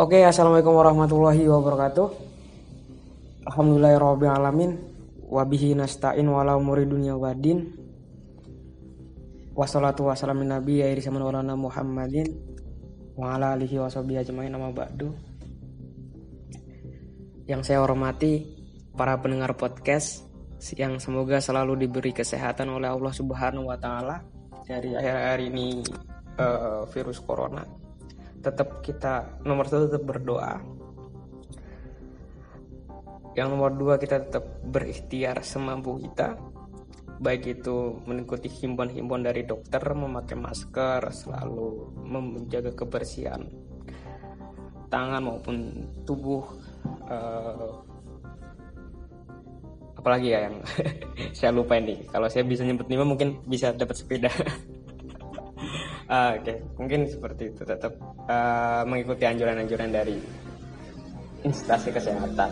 Oke, assalamualaikum warahmatullahi wabarakatuh. Alhamdulillahirobbilalamin. Wabihi nasta'in wala umuri dunya wadin. Wassalatu wassalamu nabi ya irisaman walana Muhammadin wa ala alihi wa sahbihi ajmain nama ba'du. Yang saya hormati para pendengar podcast yang semoga selalu diberi kesehatan oleh Allah Subhanahu wa taala dari akhir-akhir ini uh, virus corona tetap kita nomor satu tetap berdoa. Yang nomor dua kita tetap berikhtiar semampu kita. Baik itu mengikuti himbauan-himbauan dari dokter memakai masker selalu menjaga kebersihan tangan maupun tubuh uh, apalagi ya yang saya lupa ini kalau saya bisa nyebut lima mungkin bisa dapat sepeda uh, oke. Okay. mungkin seperti itu. Tetap uh, mengikuti anjuran-anjuran dari instansi kesehatan.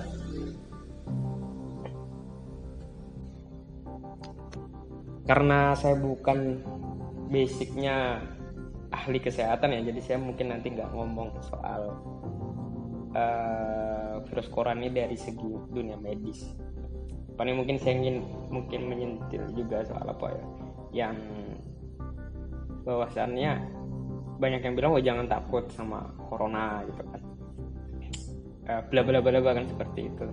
Karena saya bukan basicnya ahli kesehatan ya jadi saya mungkin nanti nggak ngomong soal uh, virus corona ini dari segi dunia medis. Paling mungkin saya ingin mungkin menyentil juga soal apa ya yang bahwasannya banyak yang bilang oh jangan takut sama corona gitu kan. Uh, bla bla bla bla kan seperti itu.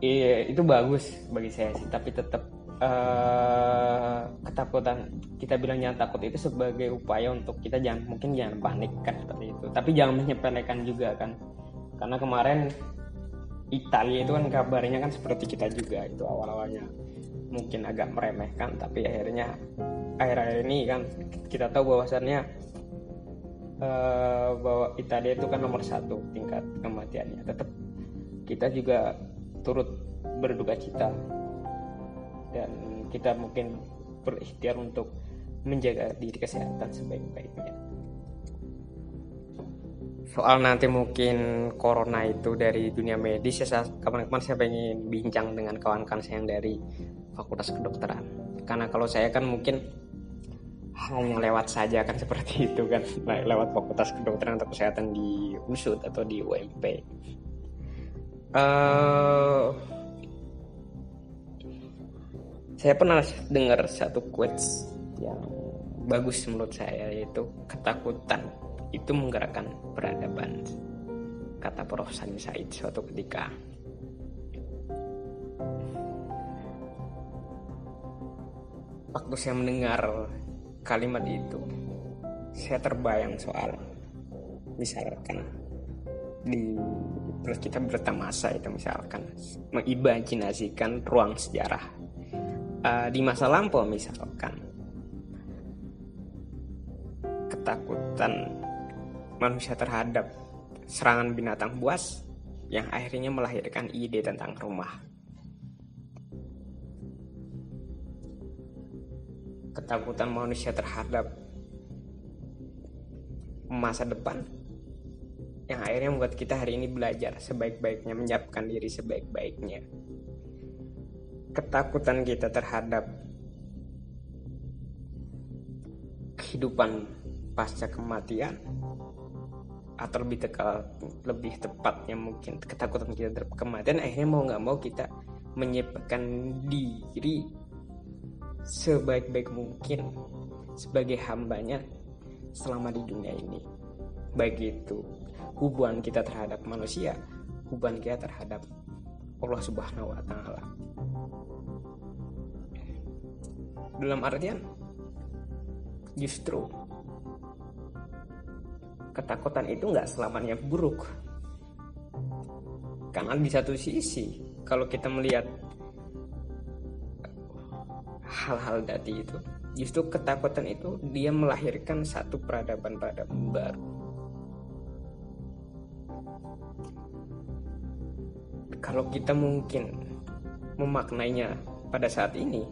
Iya itu bagus bagi saya sih tapi tetap uh, ketakutan kita bilang jangan takut itu sebagai upaya untuk kita jangan mungkin jangan panik kan seperti itu. Tapi jangan menyepelekan juga kan. Karena kemarin Italia itu kan kabarnya kan seperti kita juga itu awal-awalnya mungkin agak meremehkan tapi akhirnya akhir-akhir ini kan kita tahu bahwasannya uh, bahwa Italia itu kan nomor satu tingkat kematiannya. Tetap kita juga turut berduka cita. Dan kita mungkin berikhtiar untuk menjaga diri kesehatan sebaik-baiknya. Soal nanti mungkin corona itu dari dunia medis ya kapan-kapan saya pengen bincang dengan kawan-kawan saya yang dari fakultas kedokteran. Karena kalau saya kan mungkin hanya lewat saja kan seperti itu kan. Lewat fakultas kedokteran atau kesehatan di USUD atau di UMP uh, eh, saya pernah dengar satu quotes yang bagus menurut saya yaitu ketakutan itu menggerakkan peradaban kata Prof. Sani Said suatu ketika. Waktu saya mendengar kalimat itu saya terbayang soal misalkan di terus kita bertamasa itu misalkan mengimajinasikan ruang sejarah uh, di masa lampau misalkan. Ketakutan manusia terhadap serangan binatang buas yang akhirnya melahirkan ide tentang rumah ketakutan manusia terhadap masa depan yang akhirnya membuat kita hari ini belajar sebaik-baiknya menyiapkan diri sebaik-baiknya. Ketakutan kita terhadap kehidupan pasca kematian atau lebih tekal lebih tepatnya mungkin ketakutan kita terhadap kematian akhirnya mau nggak mau kita menyiapkan diri sebaik-baik mungkin sebagai hambanya selama di dunia ini. Baik itu hubungan kita terhadap manusia hubungan kita terhadap Allah subhanahu wa ta'ala. Dalam artian justru ketakutan itu nggak selamanya buruk. Karena di satu sisi kalau kita melihat hal-hal tadi itu justru ketakutan itu dia melahirkan satu peradaban-peradaban baru. Kalau kita mungkin memaknainya pada saat ini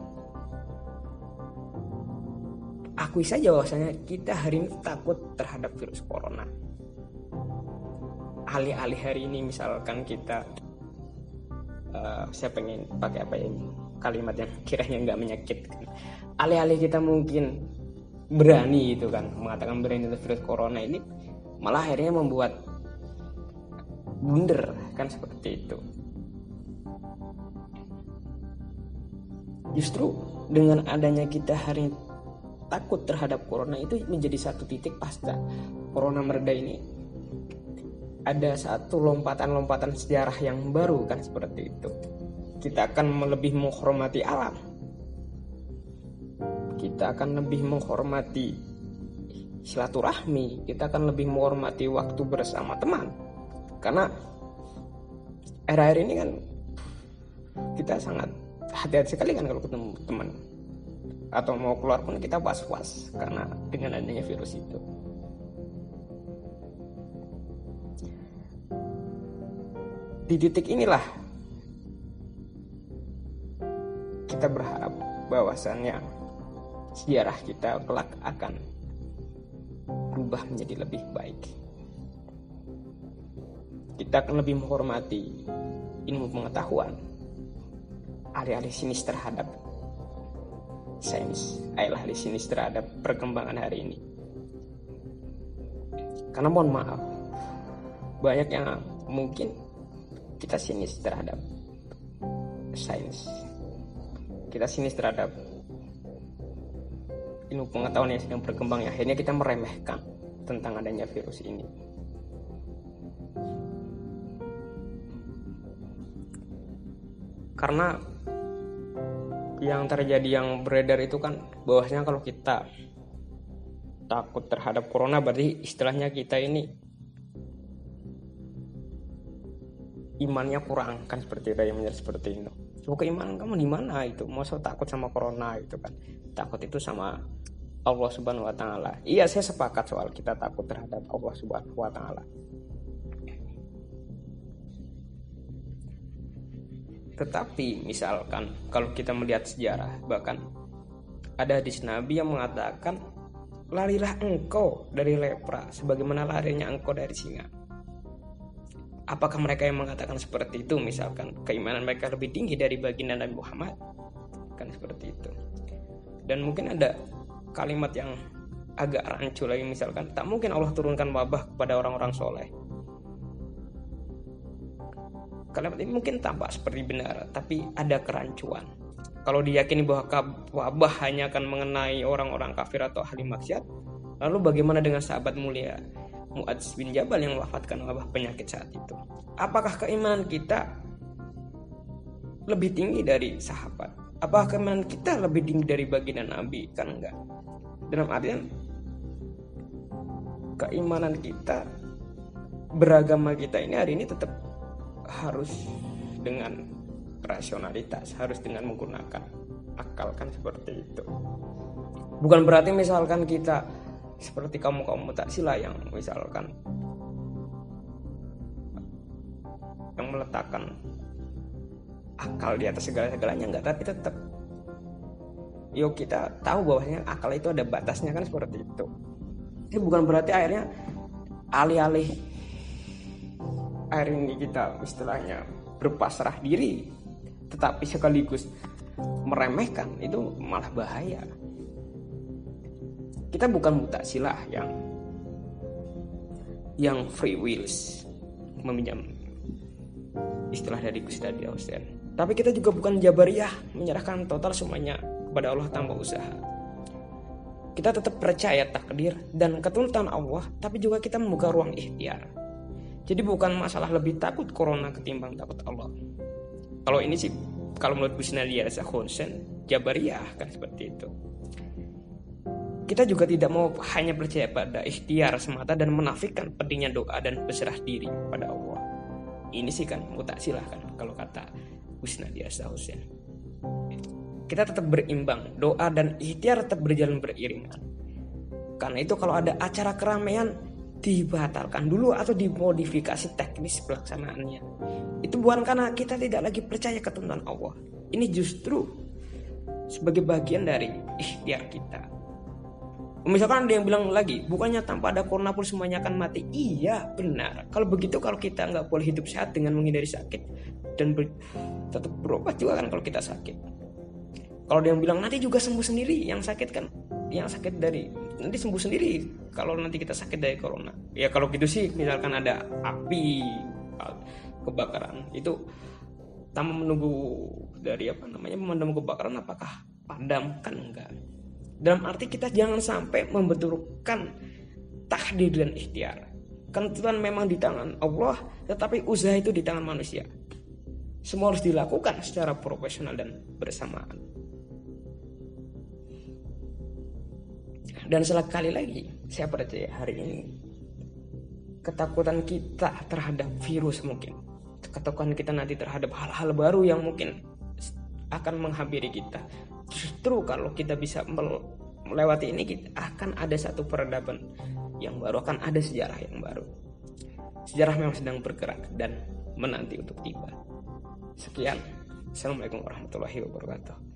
akui saja bahwasanya kita hari ini takut terhadap virus corona. Alih-alih hari ini misalkan kita uh, saya pengen pakai apa ini kalimat yang kiranya nggak menyakitkan. Alih-alih kita mungkin berani itu kan mengatakan berani untuk virus corona ini malah akhirnya membuat blunder kan seperti itu. Justru dengan adanya kita hari takut terhadap corona itu menjadi satu titik pasca corona mereda ini. Ada satu lompatan-lompatan sejarah yang baru kan seperti itu kita akan lebih menghormati alam. Kita akan lebih menghormati silaturahmi. Kita akan lebih menghormati waktu bersama teman. Karena akhir-akhir ini kan kita sangat hati-hati sekali kan kalau ketemu teman. Atau mau keluar pun kita was-was karena dengan adanya virus itu. Di titik inilah kita berharap bahwasannya sejarah kita kelak akan berubah menjadi lebih baik. Kita akan lebih menghormati ilmu pengetahuan, alih-alih sinis terhadap sains, alih-alih sinis terhadap perkembangan hari ini. Karena mohon maaf, banyak yang mungkin kita sinis terhadap sains kita sinis terhadap ilmu pengetahuan yang sedang berkembang ya. Akhirnya kita meremehkan tentang adanya virus ini. Karena yang terjadi yang beredar itu kan bahwasanya kalau kita takut terhadap corona berarti istilahnya kita ini imannya kurang kan seperti itu yang menjadi seperti itu coba keimanan kamu di mana itu. Masa takut sama corona itu kan. Takut itu sama Allah subhanahu wa ta'ala. Iya saya sepakat soal kita takut terhadap Allah subhanahu wa ta'ala. Tetapi misalkan kalau kita melihat sejarah bahkan ada hadis Nabi yang mengatakan larilah engkau dari lepra sebagaimana larinya engkau dari singa apakah mereka yang mengatakan seperti itu? Misalkan keimanan mereka lebih tinggi dari baginda Nabi Muhammad? Kan seperti itu. Dan mungkin ada kalimat yang agak rancu lagi misalkan tak mungkin Allah turunkan wabah kepada orang-orang soleh. Kalimat ini mungkin tampak seperti benar tapi ada kerancuan. Kalau diyakini bahwa wabah hanya akan mengenai orang-orang kafir atau ahli maksiat lalu bagaimana dengan sahabat mulia Mu'adz bin Jabal yang wafatkan wabah penyakit saat itu. Apakah keimanan kita lebih tinggi dari sahabat? Apakah keimanan kita lebih tinggi dari baginda Nabi? Kan enggak. Dalam artian keimanan kita beragama kita ini hari ini tetap harus dengan rasionalitas, harus dengan menggunakan akal kan seperti itu. Bukan berarti misalkan kita seperti kamu kamu tak sila yang misalkan. Yang meletakkan akal di atas segala-segalanya enggak tapi tetap yuk kita tahu bahwasanya akal itu ada batasnya kan seperti itu. Ini bukan berarti akhirnya alih-alih air ini kita istilahnya berpasrah diri tetapi sekaligus meremehkan itu malah bahaya kita bukan mutasilah yang yang free wills meminjam istilah dari Gustav Austin. Tapi kita juga bukan jabariyah menyerahkan total semuanya kepada Allah tanpa usaha. Kita tetap percaya takdir dan ketuntutan Allah, tapi juga kita membuka ruang ikhtiar. Jadi bukan masalah lebih takut corona ketimbang takut Allah. Kalau ini sih, kalau menurut Gus Nadia Jabariyah kan seperti itu kita juga tidak mau hanya percaya pada ikhtiar semata dan menafikan pentingnya doa dan berserah diri pada Allah. Ini sih kan mutaksilah kan kalau kata Husna di Hussein. Kita tetap berimbang, doa dan ikhtiar tetap berjalan beriringan. Karena itu kalau ada acara keramaian dibatalkan dulu atau dimodifikasi teknis pelaksanaannya. Itu bukan karena kita tidak lagi percaya ketentuan Allah. Ini justru sebagai bagian dari ikhtiar kita Misalkan ada yang bilang lagi, bukannya tanpa ada corona pun semuanya akan mati. Iya, benar. Kalau begitu kalau kita nggak boleh hidup sehat dengan menghindari sakit dan ber, tetap berobat juga kan kalau kita sakit. Kalau dia yang bilang nanti juga sembuh sendiri, yang sakit kan, yang sakit dari nanti sembuh sendiri. Kalau nanti kita sakit dari corona, ya kalau gitu sih, misalkan ada api kebakaran itu tanpa menunggu dari apa namanya pemadam kebakaran apakah padam kan enggak dalam arti kita jangan sampai membenturkan takdir dan ikhtiar. Tuhan memang di tangan Allah tetapi usaha itu di tangan manusia. Semua harus dilakukan secara profesional dan bersamaan. Dan sekali lagi saya percaya hari ini ketakutan kita terhadap virus mungkin. Ketakutan kita nanti terhadap hal-hal baru yang mungkin akan menghampiri kita justru kalau kita bisa melewati ini kita akan ada satu peradaban yang baru akan ada sejarah yang baru. Sejarah memang sedang bergerak dan menanti untuk tiba. Sekian. Assalamualaikum warahmatullahi wabarakatuh